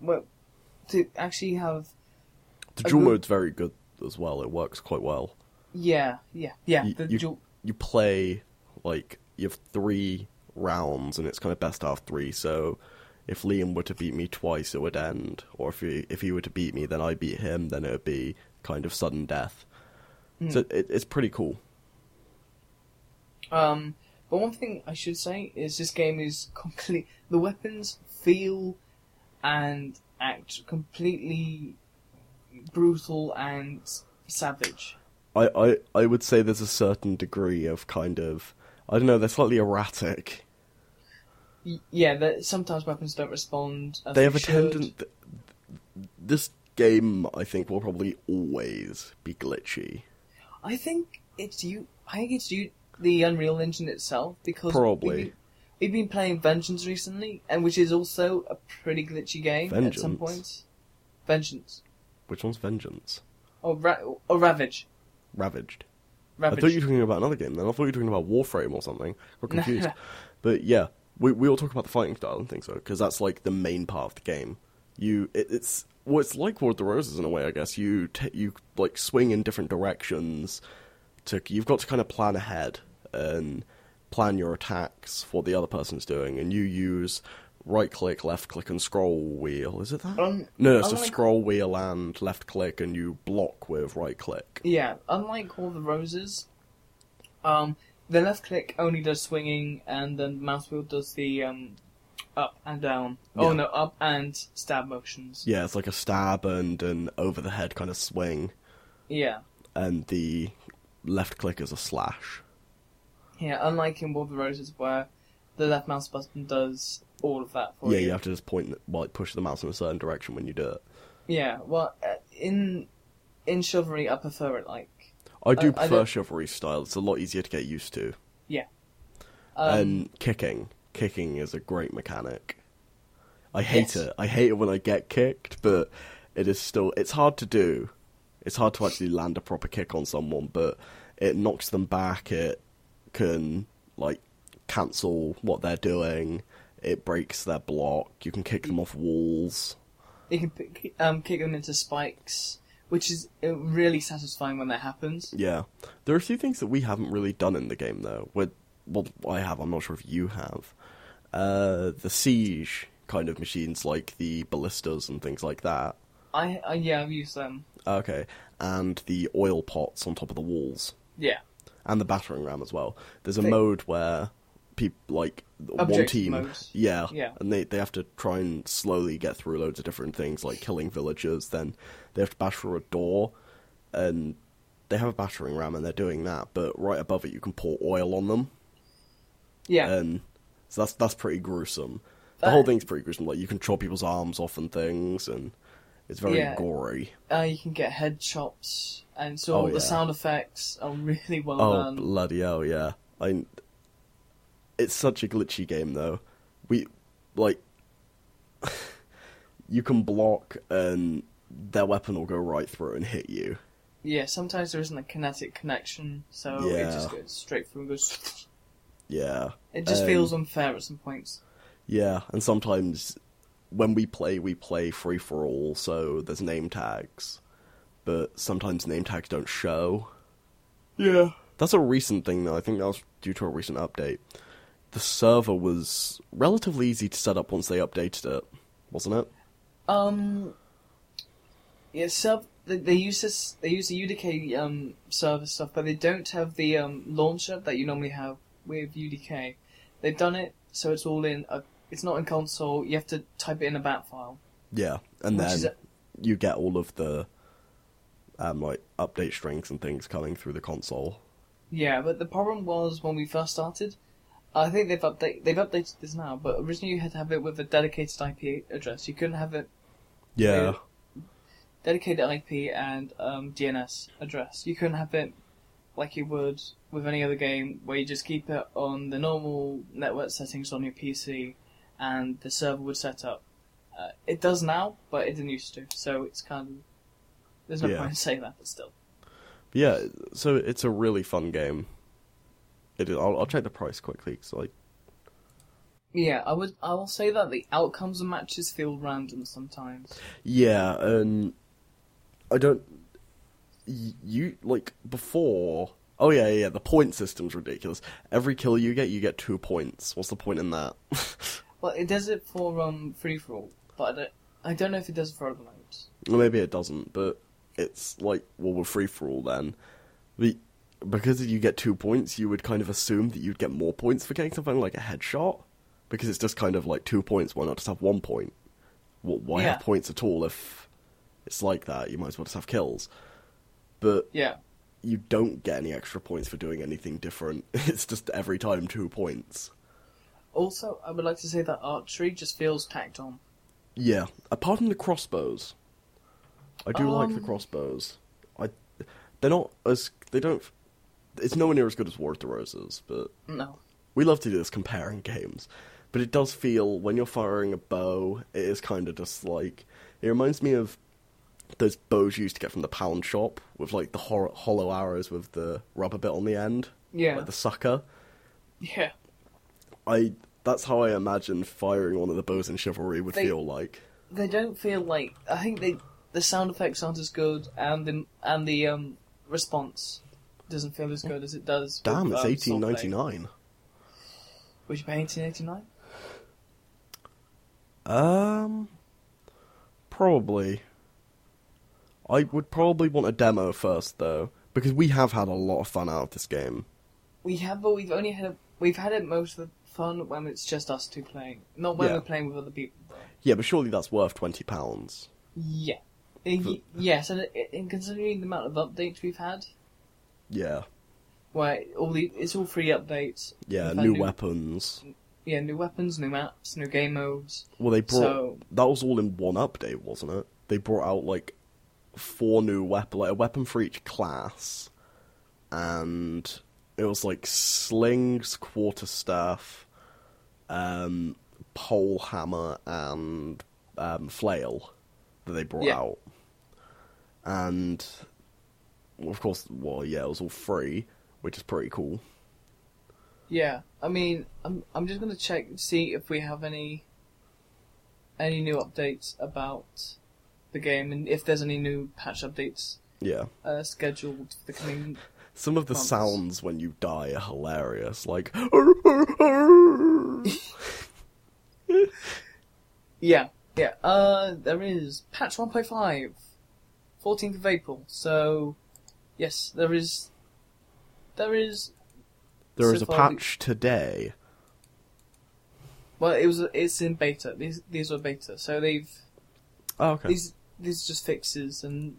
[SPEAKER 2] well, to actually have
[SPEAKER 1] The duel
[SPEAKER 2] good-
[SPEAKER 1] mode's very good as well. It works quite well.
[SPEAKER 2] yeah, yeah, yeah,
[SPEAKER 1] You-
[SPEAKER 2] the
[SPEAKER 1] you-
[SPEAKER 2] duel.
[SPEAKER 1] You play like you have three rounds, and it's kind of best out of three. So if Liam were to beat me twice, it would end. Or if he if he were to beat me, then I beat him, then it would be kind of sudden death.
[SPEAKER 2] Hmm.
[SPEAKER 1] So it, it's pretty cool.
[SPEAKER 2] Um, but one thing I should say is this game is complete. The weapons feel and act completely brutal and savage.
[SPEAKER 1] I, I, I would say there's a certain degree of kind of I don't know, they're slightly erratic.
[SPEAKER 2] Yeah, that sometimes weapons don't respond. As
[SPEAKER 1] they have a tendency. This game, I think, will probably always be glitchy.
[SPEAKER 2] I think it's you. I think it's you. The Unreal Engine itself, because
[SPEAKER 1] Probably.
[SPEAKER 2] we've been, we've been playing Vengeance recently, and which is also a pretty glitchy game at some
[SPEAKER 1] Vengeance?
[SPEAKER 2] points. Vengeance
[SPEAKER 1] Which one's Vengeance?
[SPEAKER 2] or Ra- or Ravage.
[SPEAKER 1] Ravaged.
[SPEAKER 2] Ravage.
[SPEAKER 1] I thought you were talking about another game then. I thought you were talking about Warframe or something. Got
[SPEAKER 2] No,
[SPEAKER 1] confused. But yeah, we we all talk about the fighting style and things though, because that's like the main part of the game. You, it, it's well, it's like War of the Roses in a way, I guess. You t- you like swing in different directions. To you've got to kind of plan ahead and plan your attacks for what the other person's doing, and you use right click, left click, and scroll wheel. Is it that?
[SPEAKER 2] Um,
[SPEAKER 1] no, it's a
[SPEAKER 2] unlike-
[SPEAKER 1] scroll wheel and left click, and you block with right click.
[SPEAKER 2] Yeah, unlike all the roses, um, the left click only does swinging, and then the mouse wheel does the um, up and down. Oh
[SPEAKER 1] Yeah.
[SPEAKER 2] no, up and stab motions.
[SPEAKER 1] Yeah, it's like a stab and an over the head kind of swing,
[SPEAKER 2] Yeah,
[SPEAKER 1] and the left click is a slash.
[SPEAKER 2] yeah. Unlike in War of the Roses, where the left mouse button does all of that for you.
[SPEAKER 1] yeah,
[SPEAKER 2] you.
[SPEAKER 1] you have to just point, well, push the mouse in a certain direction when you do it.
[SPEAKER 2] Yeah, well, uh, in in Chivalry, I prefer it like.
[SPEAKER 1] I do
[SPEAKER 2] I- I
[SPEAKER 1] prefer
[SPEAKER 2] don't-
[SPEAKER 1] chivalry style. It's a lot easier to get used to.
[SPEAKER 2] Um,
[SPEAKER 1] and kicking, kicking is a great mechanic. I hate
[SPEAKER 2] Yes.
[SPEAKER 1] it. I hate it when I get kicked, but it is still it's hard to do. It's hard to actually land a proper kick on someone, but it knocks them back. It can like cancel what they're doing. It breaks their block. You can kick them off walls.
[SPEAKER 2] you can um, kick them into spikes, which is uh, really satisfying when that happens.
[SPEAKER 1] Yeah, there are a few things that we haven't really done in the game though. With well, I have. I'm not sure if you have. Uh, the siege kind of machines, like the ballistas and things like that.
[SPEAKER 2] I, I yeah, I've used them.
[SPEAKER 1] Okay, and the oil pots on top of the walls,
[SPEAKER 2] Yeah,
[SPEAKER 1] and the battering ram as well. There's a
[SPEAKER 2] They-
[SPEAKER 1] mode where people like one team,
[SPEAKER 2] modes.
[SPEAKER 1] yeah,
[SPEAKER 2] Yeah.
[SPEAKER 1] and they they have to try and slowly get through loads of different things, like killing villagers. Then they have to bash through a door, and they have a battering ram, and they're doing that. But right above it, you can pour oil on them,
[SPEAKER 2] yeah.
[SPEAKER 1] and so that's that's pretty gruesome. The whole thing's pretty gruesome. Like you can chop people's arms off and things, and it's very
[SPEAKER 2] Yeah.
[SPEAKER 1] gory.
[SPEAKER 2] Uh, you can get head chops, and so
[SPEAKER 1] Oh,
[SPEAKER 2] all
[SPEAKER 1] yeah.
[SPEAKER 2] the sound effects are really well
[SPEAKER 1] Oh
[SPEAKER 2] done.
[SPEAKER 1] bloody hell, yeah! I. It's such a glitchy game though. We like you can block and their weapon will go right through and hit you.
[SPEAKER 2] Yeah, sometimes there isn't a kinetic connection, so it
[SPEAKER 1] Yeah.
[SPEAKER 2] just goes straight through and goes.
[SPEAKER 1] Yeah,
[SPEAKER 2] It just
[SPEAKER 1] Um,
[SPEAKER 2] feels unfair at some points.
[SPEAKER 1] yeah, and sometimes when we play, we play free for all, so there's name tags, but sometimes name tags don't show.
[SPEAKER 2] Yeah.
[SPEAKER 1] That's a recent thing though. I think that was due to a recent update. The server was relatively easy to set up once they updated it, wasn't it?
[SPEAKER 2] Um. Yeah, sub. They, they use this. They use the UDK um server stuff, but they don't have the um launcher that you normally have with UDK. They've done it so it's all in. A, it's not in console. You have to type it in a bat file.
[SPEAKER 1] Yeah, and then
[SPEAKER 2] a-
[SPEAKER 1] you get all of the um, like update strings and things coming through the console.
[SPEAKER 2] Yeah, but the problem was when we first started. I think they've update they've updated this now, but originally you had to have it with a dedicated IP address. You couldn't have it
[SPEAKER 1] Yeah.
[SPEAKER 2] dedicated IP and um, DNS address. You couldn't have it like you would with any other game, where you just keep it on the normal network settings on your PC, and the server would set up. Uh, it does now, but it didn't used to. So it's kind of there's no
[SPEAKER 1] Yeah.
[SPEAKER 2] point in saying that, but still.
[SPEAKER 1] Yeah, so it's a really fun game. It I'll, I'll check the price quickly, because like,
[SPEAKER 2] Yeah, I would. I will say that the outcomes of matches feel random sometimes.
[SPEAKER 1] yeah, and I don't. You, like, before. Oh, yeah, yeah, yeah, the point system's ridiculous. Every kill you get, you get two points. What's the point in that?
[SPEAKER 2] Well, it does it for um free for all, but I don't. I don't know if it does it for other modes.
[SPEAKER 1] Well, maybe it doesn't, but it's like, well, we're free for all then. The, because you get two points, you would kind of assume that you'd get more points for getting something like a headshot. Because it's just kind of like two points, why not just have one point? Well, why
[SPEAKER 2] Yeah.
[SPEAKER 1] have points at all if it's like that? You might as well just have kills. But
[SPEAKER 2] Yeah.
[SPEAKER 1] you don't get any extra points for doing anything different. It's just every time two points.
[SPEAKER 2] Also, I would like to say that archery just feels tacked on.
[SPEAKER 1] Yeah, apart from the crossbows, I do like the
[SPEAKER 2] Um,
[SPEAKER 1] crossbows. I, they're not as they don't. It's nowhere near as good as War of the Roses, but
[SPEAKER 2] No.
[SPEAKER 1] we love to do this comparing games. But it does feel when you're firing a bow, it is kind of just like it reminds me of those bows you used to get from the pound shop with like the hor- hollow arrows with the rubber bit on the end,
[SPEAKER 2] Yeah.
[SPEAKER 1] like the sucker.
[SPEAKER 2] Yeah.
[SPEAKER 1] I that's how I imagine firing one of the bows in Chivalry would
[SPEAKER 2] They-
[SPEAKER 1] feel like.
[SPEAKER 2] They don't feel like. I think they the sound effects aren't as good, and the and the um response doesn't feel as good as it does. with,
[SPEAKER 1] Damn, it's
[SPEAKER 2] um,
[SPEAKER 1] eighteen ninety nine.
[SPEAKER 2] Would you pay eighteen eighty nine?
[SPEAKER 1] Um, probably. I would probably want a demo first, though, because we have had a lot of fun out of this game.
[SPEAKER 2] We have, but we've only had a, we've had it most of the fun when it's just us two playing, not when
[SPEAKER 1] Yeah.
[SPEAKER 2] we're playing with other people.
[SPEAKER 1] Yeah, but surely that's worth twenty pounds.
[SPEAKER 2] Yeah. Yes, and in considering the amount of updates we've had,
[SPEAKER 1] Yeah,
[SPEAKER 2] where all the it's all free updates.
[SPEAKER 1] yeah,
[SPEAKER 2] We've
[SPEAKER 1] new weapons.
[SPEAKER 2] Yeah, new weapons, new maps, new game modes.
[SPEAKER 1] Well, they brought
[SPEAKER 2] So-
[SPEAKER 1] that was all in one update, wasn't it? They brought out like four new weapon, like a weapon for each class, and it was like slings, quarterstaff, um, pole hammer, and um, flail that they brought
[SPEAKER 2] Yeah.
[SPEAKER 1] out, and of course, well, yeah, it was all free, which is pretty cool.
[SPEAKER 2] Yeah, I mean, I'm I'm just gonna check see if we have any any new updates about the game and if there's any new patch updates
[SPEAKER 1] Yeah.
[SPEAKER 2] uh, scheduled for the coming.
[SPEAKER 1] Some of the
[SPEAKER 2] months.
[SPEAKER 1] sounds when you die are hilarious, like
[SPEAKER 2] Yeah, yeah. Uh, there is patch 1.5, 14th of April. So, yes, there is. There is.
[SPEAKER 1] There is
[SPEAKER 2] So
[SPEAKER 1] a
[SPEAKER 2] far the-
[SPEAKER 1] patch today.
[SPEAKER 2] Well, it was. It's in beta. These these are beta. So they've
[SPEAKER 1] Oh, okay.
[SPEAKER 2] these these are just fixes and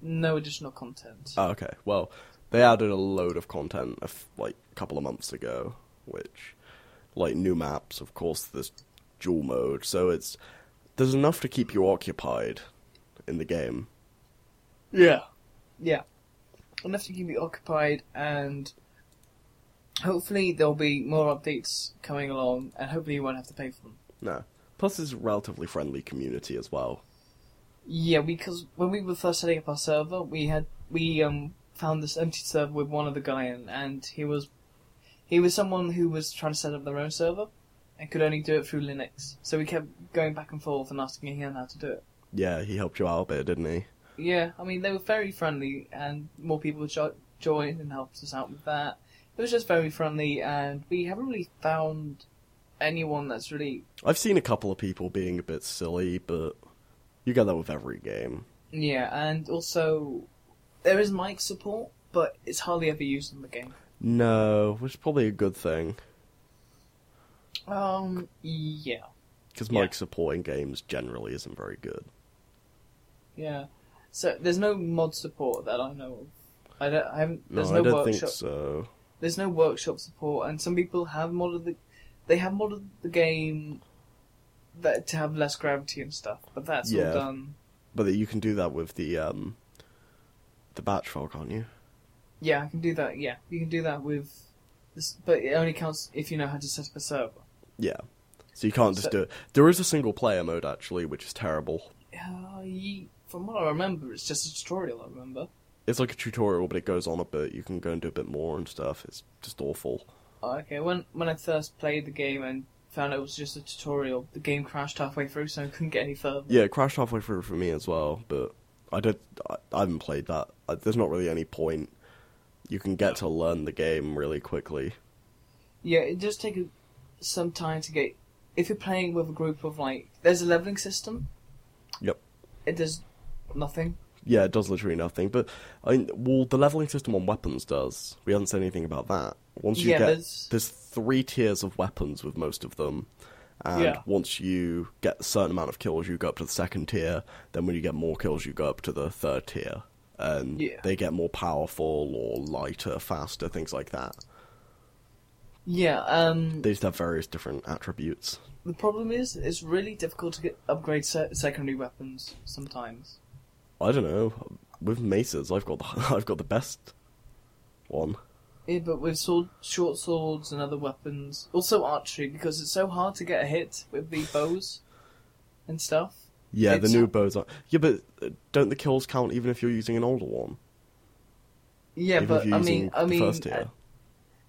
[SPEAKER 2] no additional content.
[SPEAKER 1] Oh, okay. Well, they added a load of content a f- like a couple of months ago, which, like new maps, of course, this duel mode, so it's there's enough to keep you occupied in the game.
[SPEAKER 2] Yeah. Yeah. Enough to keep you occupied, and hopefully there'll be more updates coming along, and hopefully you won't have to pay for them.
[SPEAKER 1] No. Plus, it's a relatively friendly community as well.
[SPEAKER 2] Yeah, because when we were first setting up our server, we had we um found this empty server with one other guy in, and he was he was someone who was trying to set up their own server and could only do it through Linux. So we kept going back and forth and asking him how to do it.
[SPEAKER 1] Yeah, he helped you out a bit, didn't he?
[SPEAKER 2] Yeah, I mean, they were very friendly, and more people jo- joined and helped us out with that. It was just very friendly, and we haven't really found anyone that's really.
[SPEAKER 1] I've seen a couple of people being a bit silly, but you get that with every game.
[SPEAKER 2] Yeah, and also, there is mic support, but it's hardly ever used in the game.
[SPEAKER 1] No, which is probably a good thing.
[SPEAKER 2] Um, yeah.
[SPEAKER 1] Because
[SPEAKER 2] Yeah.
[SPEAKER 1] mic support in games generally isn't very good.
[SPEAKER 2] Yeah. So, there's no mod support that I know of. I don't. I haven't.
[SPEAKER 1] No,
[SPEAKER 2] There's
[SPEAKER 1] I
[SPEAKER 2] no,
[SPEAKER 1] don't
[SPEAKER 2] workshop.
[SPEAKER 1] think so.
[SPEAKER 2] There's no workshop support, and some people have modded the. They have modded the game that to have less gravity and stuff, but that's
[SPEAKER 1] Yeah.
[SPEAKER 2] all done.
[SPEAKER 1] But you can do that with the um, the batch file, can't you?
[SPEAKER 2] Yeah, I can do that. Yeah, you can do that with this, but it only counts if you know how to set up a server.
[SPEAKER 1] Yeah. So you can't just
[SPEAKER 2] So-
[SPEAKER 1] do it. There is a single player mode actually, which is terrible.
[SPEAKER 2] Uh, ye- from what I remember, it's just a tutorial. I remember.
[SPEAKER 1] It's like a tutorial, but it goes on a bit. You can go and do a bit more and stuff. It's just awful.
[SPEAKER 2] Oh, okay, when when I first played the game and found out it was just a tutorial, the game crashed halfway through, so I couldn't get any further.
[SPEAKER 1] Yeah, it crashed halfway through for me as well, but I did. I, I haven't played that. I, there's not really any point. You can get to learn the game really quickly.
[SPEAKER 2] Yeah, it does take a, some time to get. If you're playing with a group of like, there's a leveling system.
[SPEAKER 1] Yep.
[SPEAKER 2] It does nothing.
[SPEAKER 1] Yeah, it does literally nothing. But I mean, well, the leveling system on weapons does. We haven't said anything about that. Once you
[SPEAKER 2] yeah,
[SPEAKER 1] get
[SPEAKER 2] there's
[SPEAKER 1] there's three tiers of weapons with most of them. And
[SPEAKER 2] Yeah.
[SPEAKER 1] once you get a certain amount of kills, you go up to the second tier. Then when you get more kills, you go up to the third tier. And
[SPEAKER 2] Yeah.
[SPEAKER 1] they get more powerful or lighter, faster, things like that.
[SPEAKER 2] yeah. Um,
[SPEAKER 1] They just have various different attributes.
[SPEAKER 2] the problem is it's really difficult to get upgrade se- secondary weapons sometimes.
[SPEAKER 1] I don't know. With maces, I've got the, I've got the best one.
[SPEAKER 2] Yeah, but with sword, short swords and other weapons, also archery, because it's so hard to get a hit with the bows and stuff.
[SPEAKER 1] Yeah,
[SPEAKER 2] It's-
[SPEAKER 1] the new bows are. Yeah, but uh, don't the kills count even if you're using an older one?
[SPEAKER 2] Yeah,
[SPEAKER 1] even
[SPEAKER 2] but I mean, I mean, uh,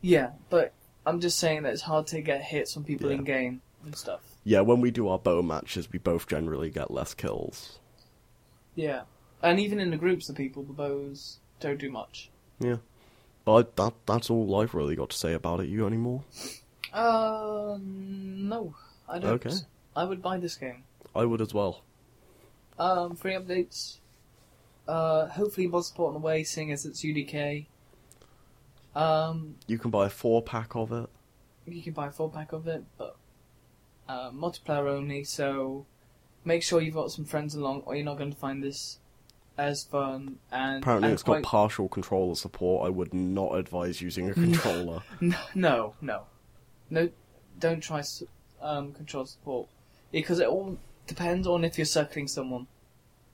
[SPEAKER 2] yeah, but I'm just saying that it's hard to get hits from people
[SPEAKER 1] Yeah.
[SPEAKER 2] in game and stuff.
[SPEAKER 1] Yeah, when we do our bow matches, we both generally get less kills.
[SPEAKER 2] Yeah, and even in the groups of people, the bows don't do much.
[SPEAKER 1] Yeah, but that that's all I've really got to say about it. You got any more?
[SPEAKER 2] Uh, no, I don't.
[SPEAKER 1] Okay.
[SPEAKER 2] I would buy this game.
[SPEAKER 1] I would as well.
[SPEAKER 2] Um, free updates. Uh, hopefully mod support on the way, seeing as it's UDK. Um,
[SPEAKER 1] You can buy a four pack of it.
[SPEAKER 2] you can buy a four pack of it, but uh, multiplayer only. So make sure you've got some friends along, or you're not going to find this as fun. And
[SPEAKER 1] Apparently,
[SPEAKER 2] and
[SPEAKER 1] it's
[SPEAKER 2] quite...
[SPEAKER 1] got partial controller support. I would not advise using a controller.
[SPEAKER 2] no, no, no. Don't try um, control support because it all depends on if you're circling someone.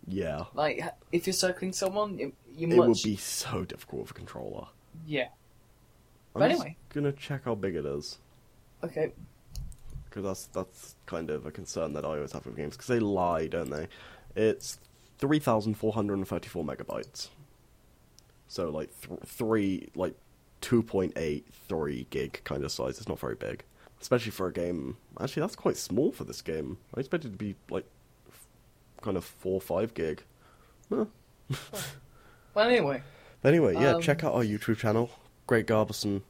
[SPEAKER 1] yeah,
[SPEAKER 2] Like if you're circling someone, you, you
[SPEAKER 1] it
[SPEAKER 2] much
[SPEAKER 1] would be so difficult with a controller.
[SPEAKER 2] yeah.
[SPEAKER 1] I'm
[SPEAKER 2] But anyway.
[SPEAKER 1] gonna check how big it is.
[SPEAKER 2] Okay,
[SPEAKER 1] because that's that's kind of a concern that I always have with games because they lie, don't they? It's three thousand four hundred and thirty-four megabytes. So like th- three, like two point eight three gig kind of size. It's not very big, especially for a game. Actually, that's quite small for this game. I expected it to be like f- kind of four five gig. Huh.
[SPEAKER 2] well anyway,
[SPEAKER 1] Anyway, yeah,
[SPEAKER 2] Um,
[SPEAKER 1] check out our YouTube channel, Great Garberson.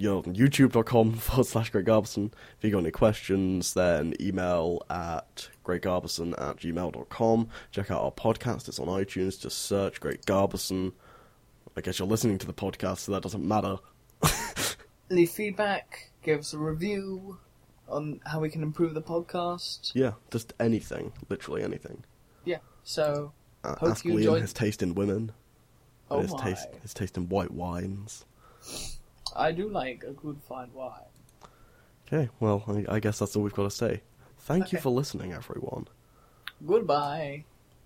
[SPEAKER 1] You're on youtube.com forward slash Great Garberson. If you got any questions, then email at greatgarberson at gmail.com. Check out our podcast. It's on iTunes. Just search Great Garberson. I guess you're listening to the podcast, so that doesn't matter.
[SPEAKER 2] leave feedback, give us a review on how we can improve the podcast.
[SPEAKER 1] Yeah, just anything. Literally anything.
[SPEAKER 2] Yeah, so
[SPEAKER 1] Uh,
[SPEAKER 2] Hope
[SPEAKER 1] ask
[SPEAKER 2] you
[SPEAKER 1] Liam
[SPEAKER 2] enjoyed-
[SPEAKER 1] his taste in women.
[SPEAKER 2] oh
[SPEAKER 1] his
[SPEAKER 2] my,
[SPEAKER 1] taste his taste in white wines.
[SPEAKER 2] I do like a good fine wine.
[SPEAKER 1] Okay, well, I, I guess that's all we've got to say. Thank you
[SPEAKER 2] Okay.
[SPEAKER 1] for listening, everyone.
[SPEAKER 2] Goodbye.